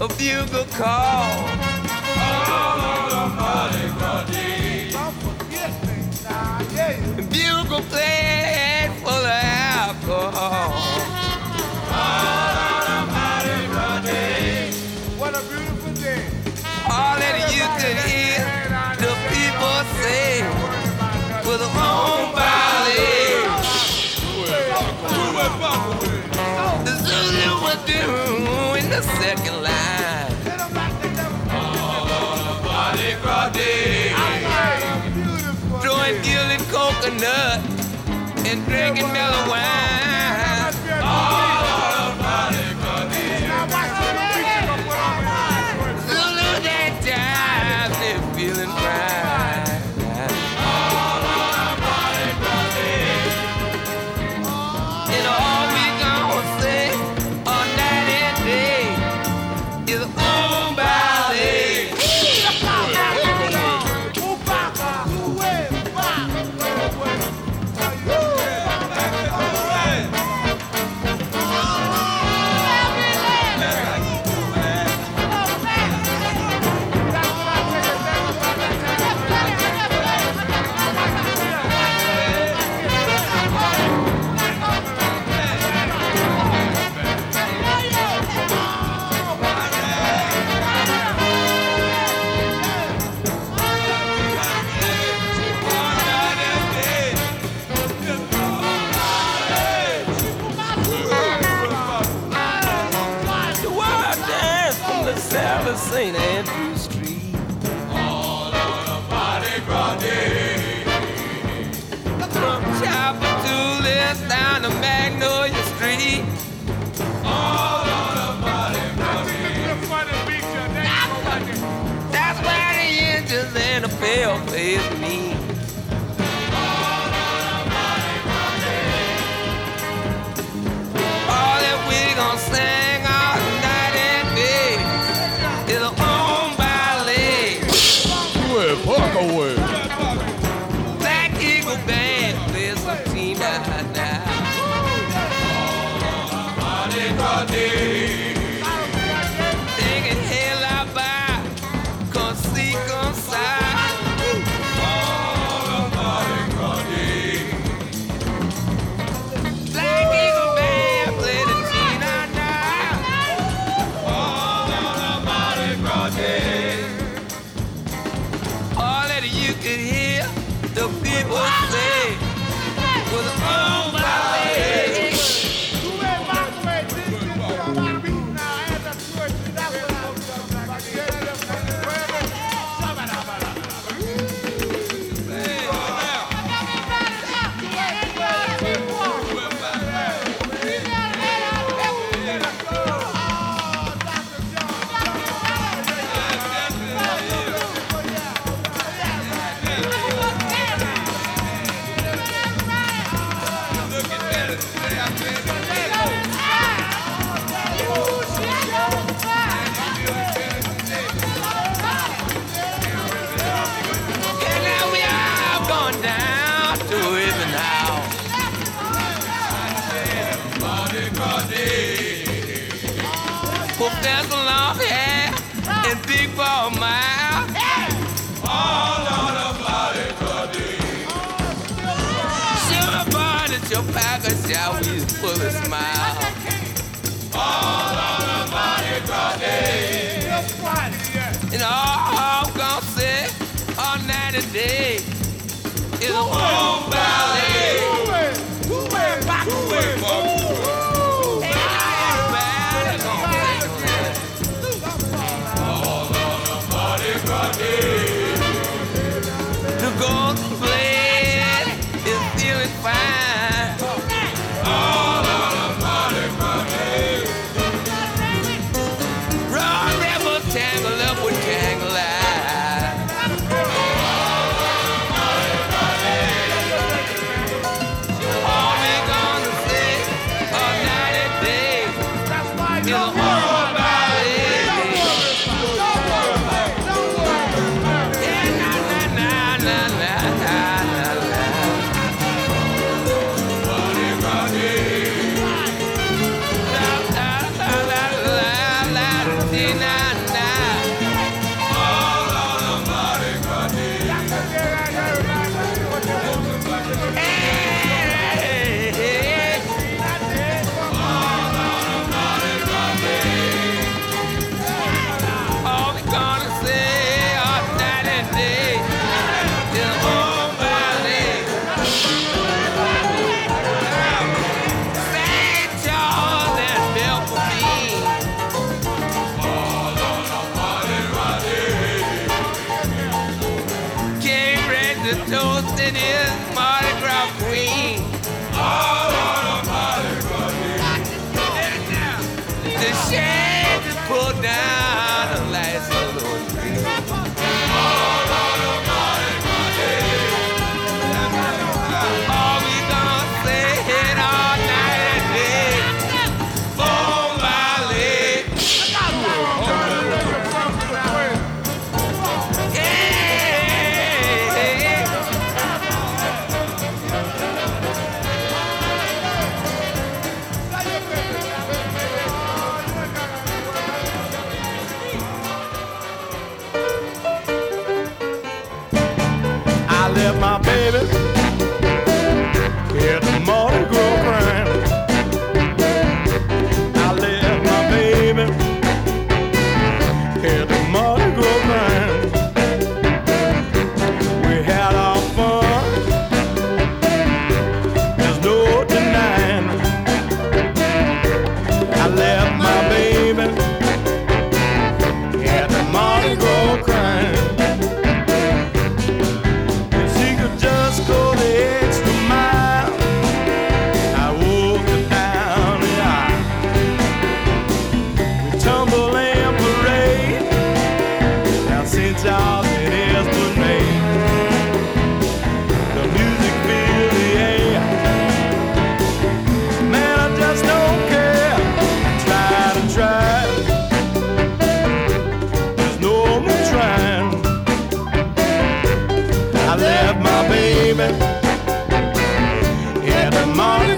A bugle call. All on the Mardi Gras day. Bugle played full of alcohol. All on the Mardi Gras day. What a beautiful day. All that you could hear the people say was a home valley. The Zulu were doing the second line. The Mardi Gras. Throwing gilded coconut and drinking mellow wine. Mardi Gras day. Professor Longhair and big. All on born at your smile. All on Mardi Gras. And all gonna all night and day a. is left my baby at the Mardi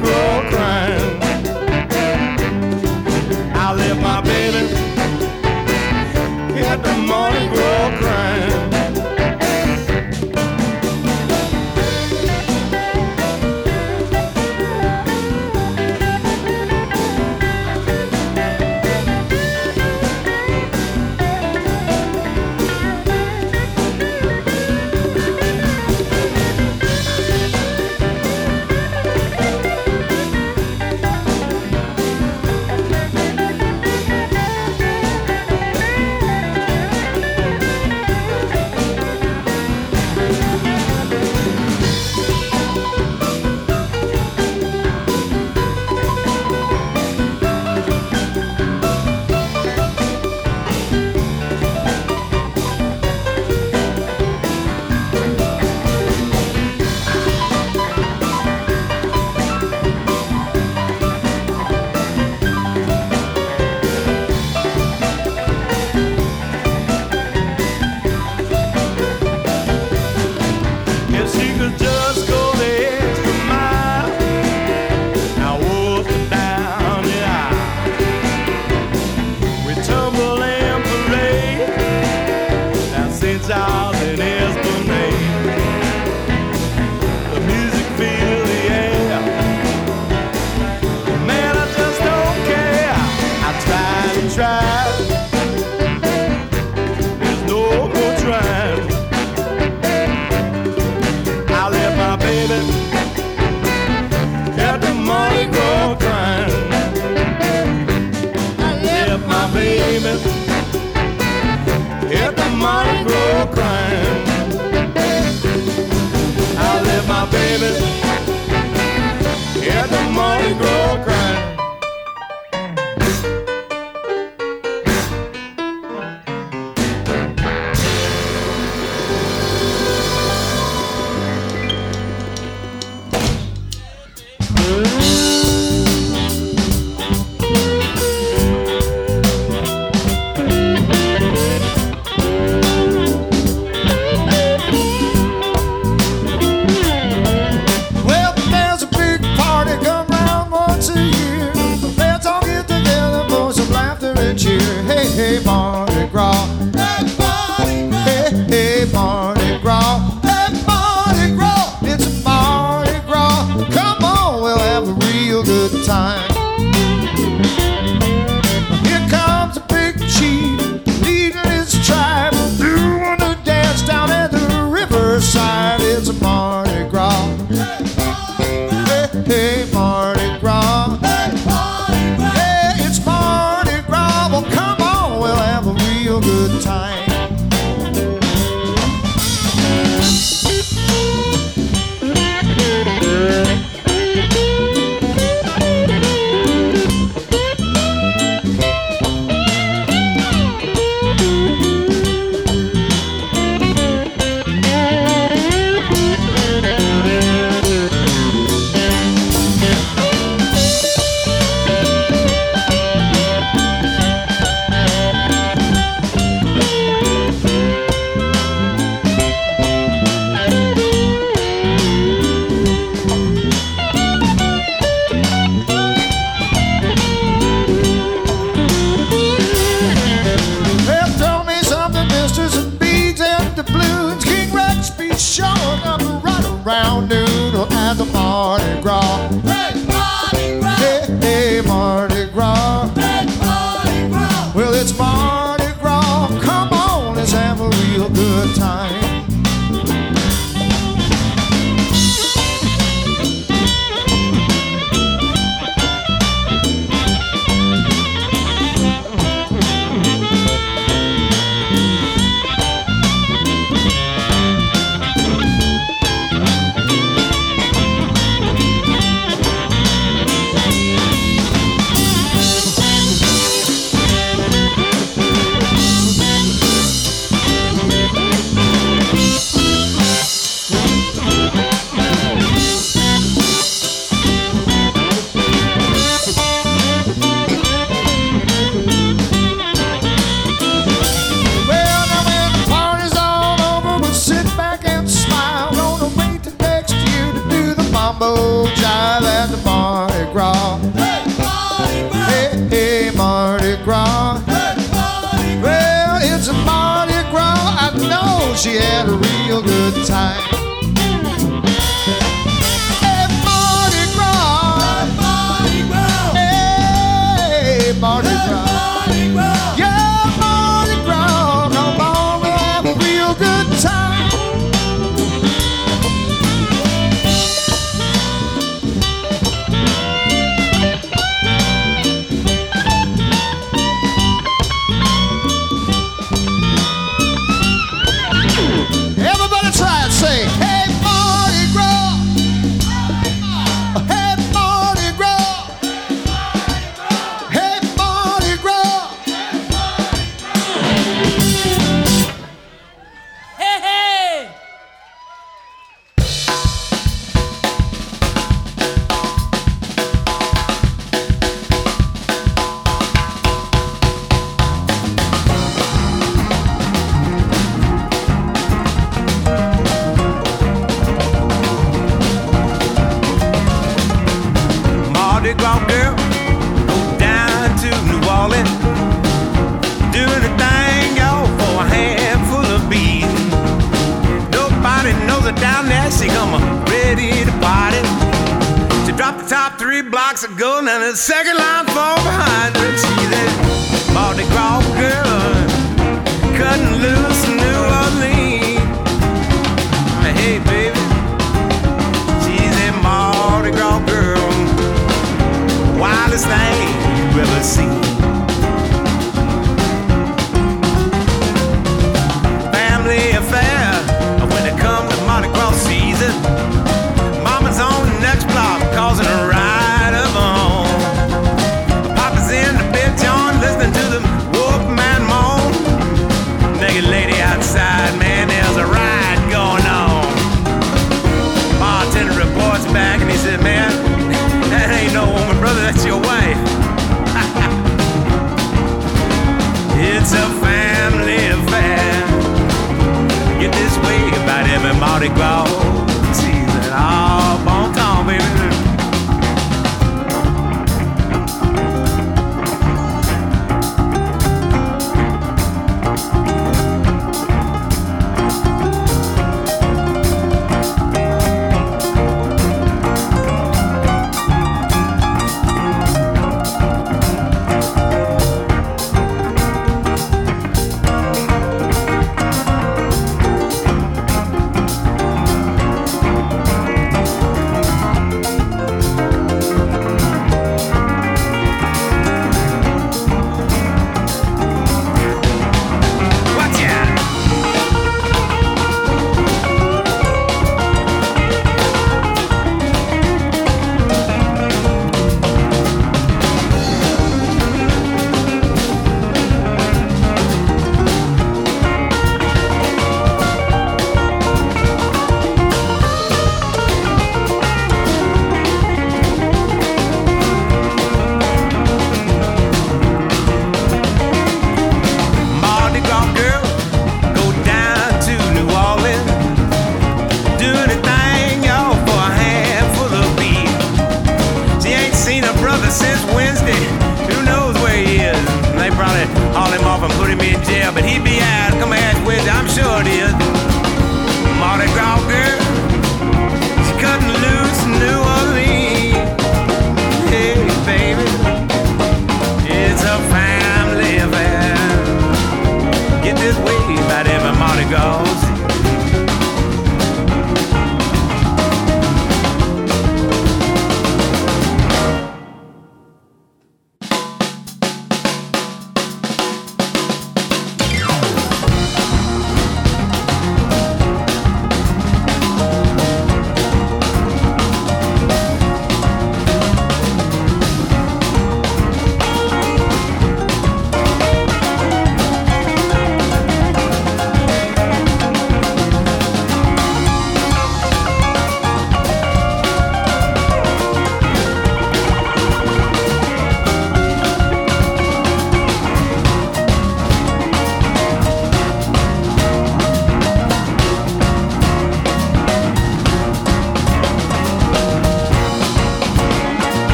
baby about every Mardi Gras.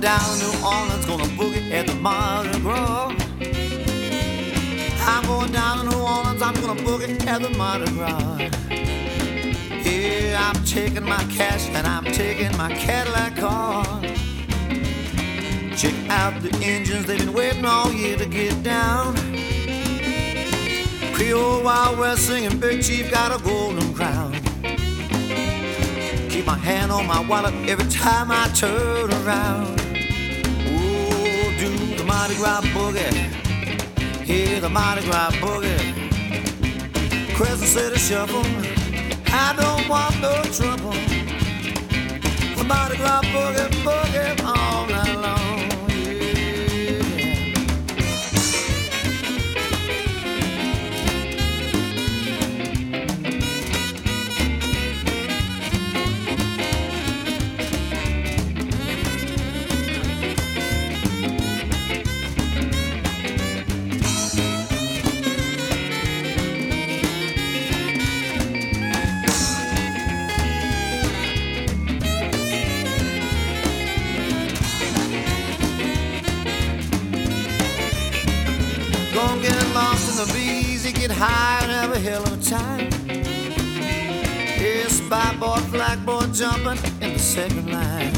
Down to New Orleans, gonna boogie at the Mardi Gras. I'm going down to New Orleans, I'm gonna boogie at the Mardi Gras. Yeah, I'm taking my cash and I'm taking my Cadillac car. Check out the Indians, they've been waiting all year to get down. Creole Wild West singing, Big Chief got a golden crown. Keep my hand on my wallet every time I turn around. Mardi Gras boogie. Hear the Mardi Gras boogie. Crescent City shuffle. I don't want no trouble. The Mardi Gras boogie, boogie all night high and have a hell of a time. Yeah, spy boy, flag boy jumping in the second line.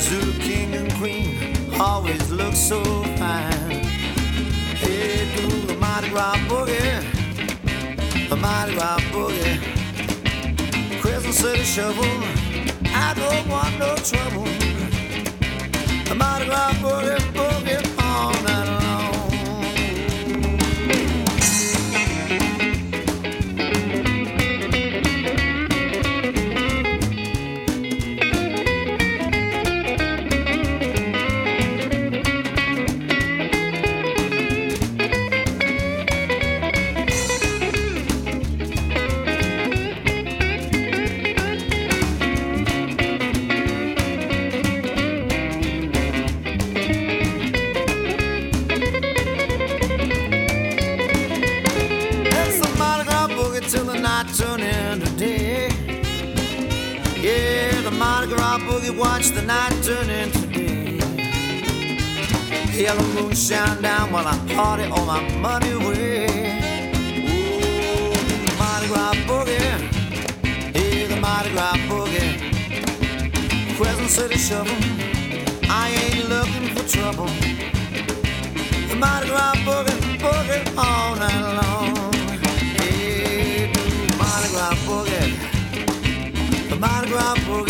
Zulu king and queen always look so fine. Hey, do the Mardi Gras boogie, the Mardi Gras boogie. Crescent City shuffle, I don't want no trouble. The Mardi Gras boogie, boogie all night watch the night turn into day. Yellow moon shine down while I party all my money away. Ooh, Mardi Gras boogie, hey, the Mardi Gras boogie. Crescent City shuffle, I ain't looking for trouble. The Mardi Gras boogie, boogie all night long. Hey, Mardi Gras boogie, the Mardi Gras boogie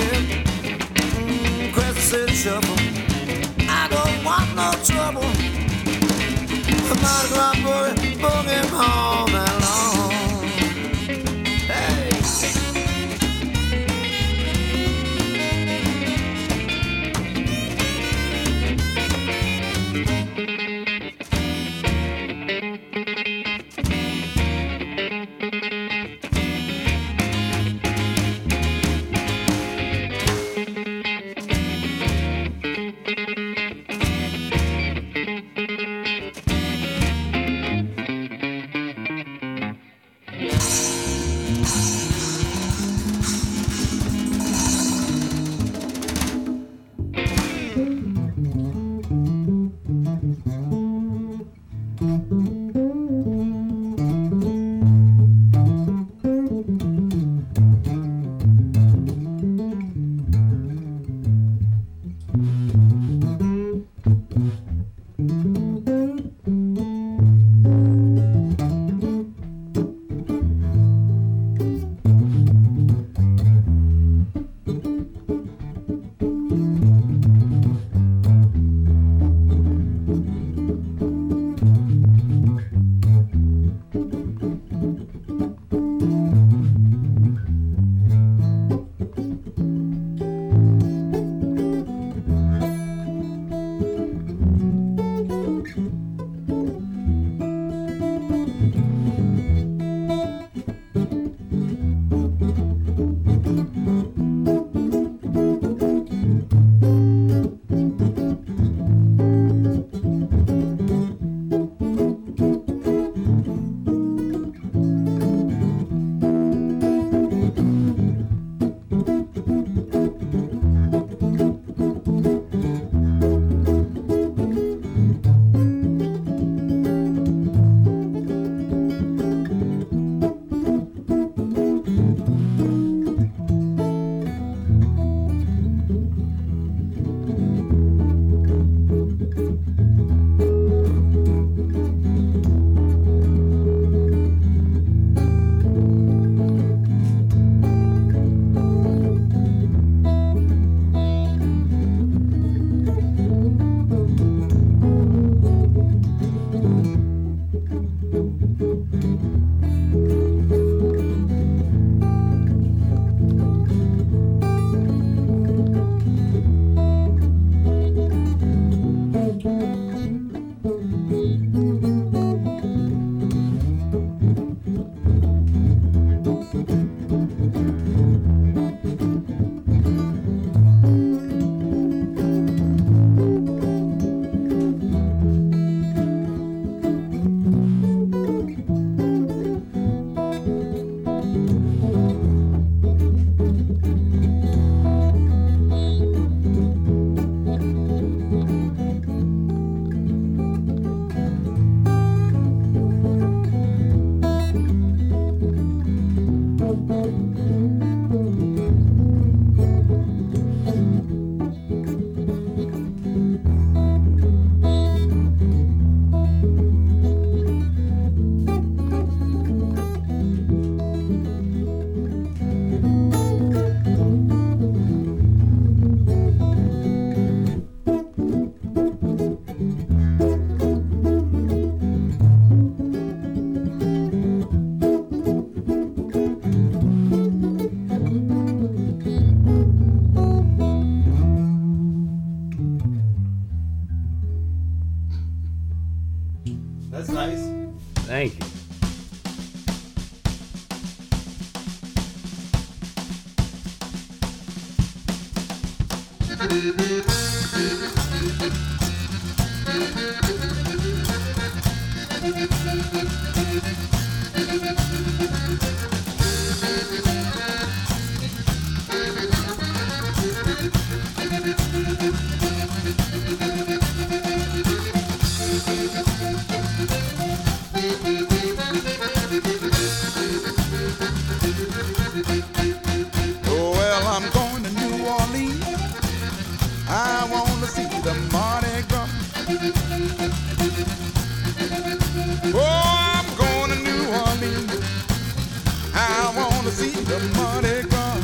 see the party gone.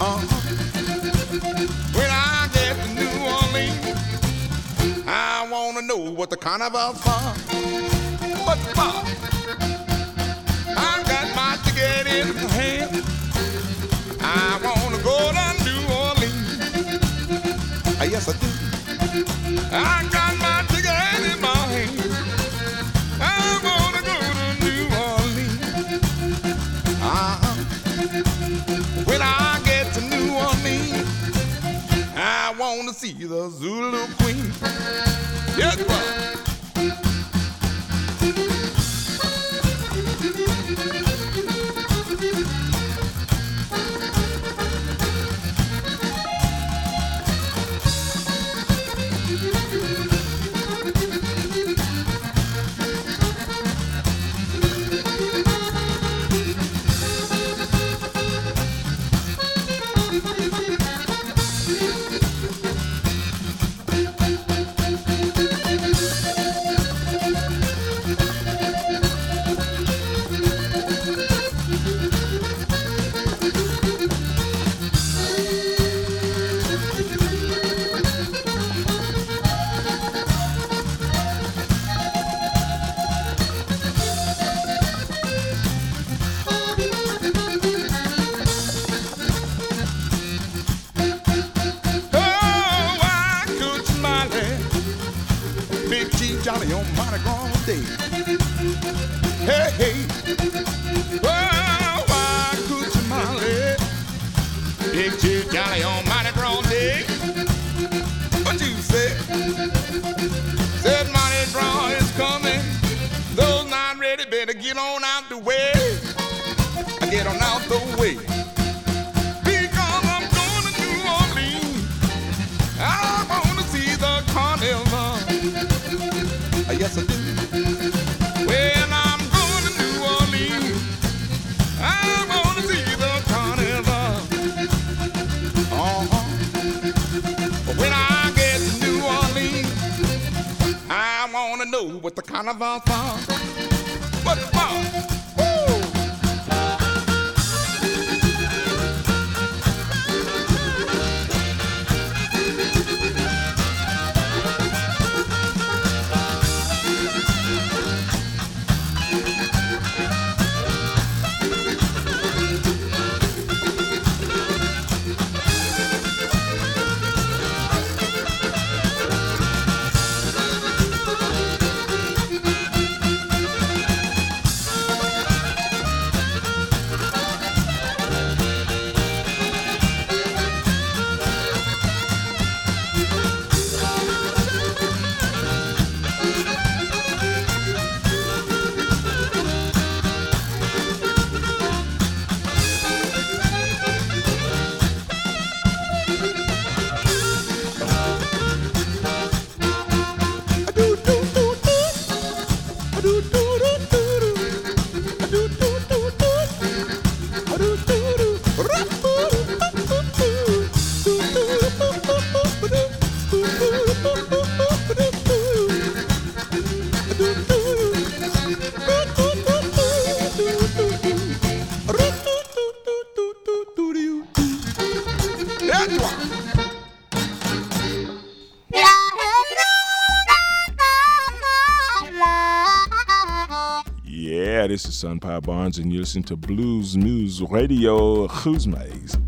Uh-huh. When I get to New Orleans, I wanna know what the carnival's for. But for, I got my ticket in my hand. I wanna go to New Orleans. Yes, I do. I got the Zulu Queen. Yes, sir. alley on carnaval song. What the? Son Power Barnes, and you listen to Blues Moose Radio Guzma's.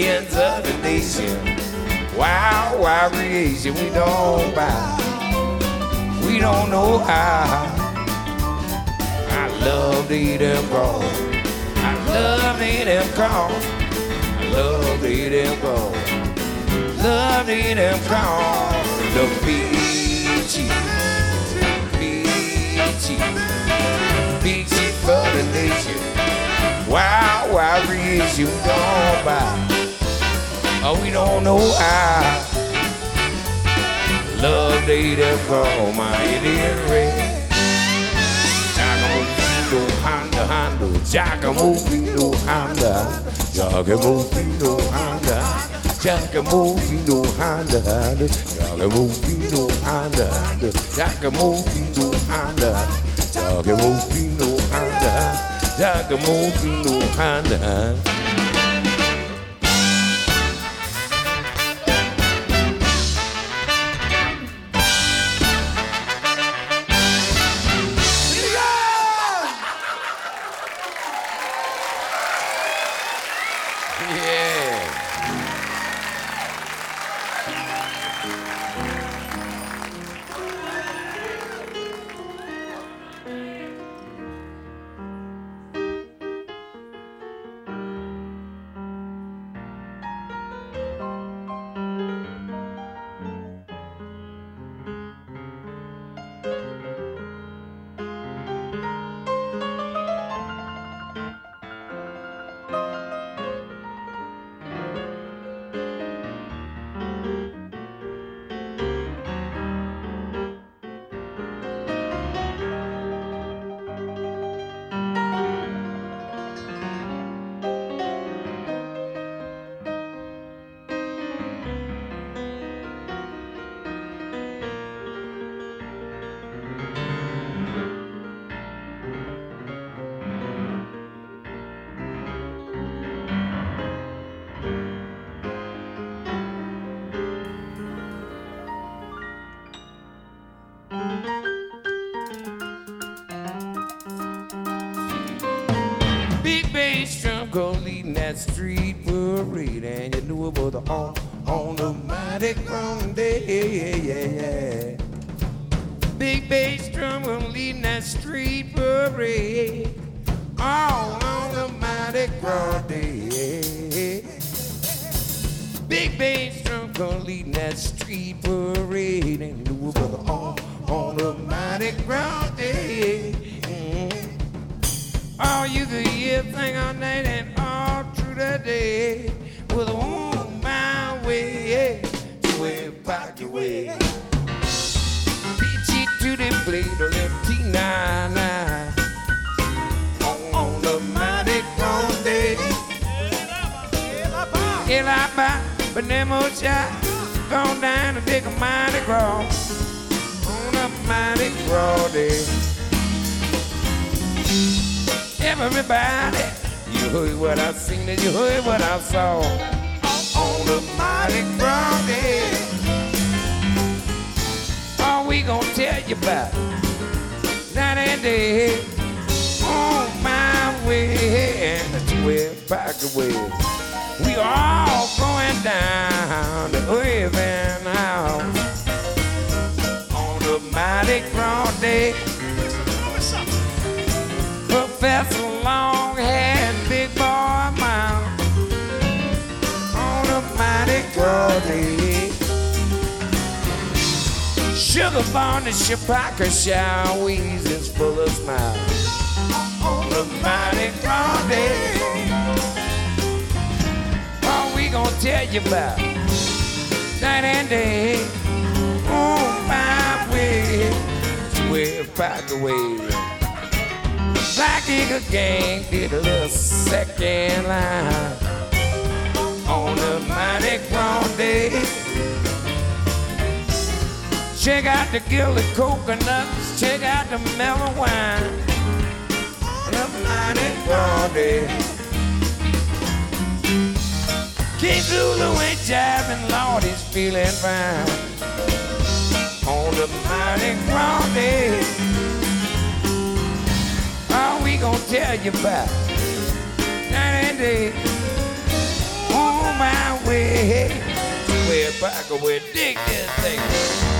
Millions of the nation. Wild, wild creation, we don't buy. We don't know how. I love to eat them corn. I love to eat them corn. I love to eat them corn. Love to eat them corn. The peachy, peachy, peachy for the nation. Wild creation, we don't buy. Oh, we don't know how. Love eat them my Indian red. Jagamufido Honda Honda. Jagamufido Honda. Jagamufido Honda. Jagamufido Honda. Honda. Jagamufido Honda. Jagamufido Honda. Jagamufido Honda Jagamufido Honda street parade, and you knew it was on on the mighty ground heard what I saw on the Mardi Gras Day. All we gonna tell you about and day on oh, my way and the twelve back away. We all going down to heaven house on the Mardi Gras Day. Professor grody. Sugar Barn and Chipaka Showies is full of smiles on a mighty grody. What we gonna tell you about night and day on my way to where back away. Black Eagle Gang did a little second line on a mighty day. Check out the gilded coconuts, check out the mellow wine on a mighty day. King Zulu ain't jiving, Lord, he's feeling fine on the mighty day. All we gonna tell you about night and day my way. Way back away, dig this thing.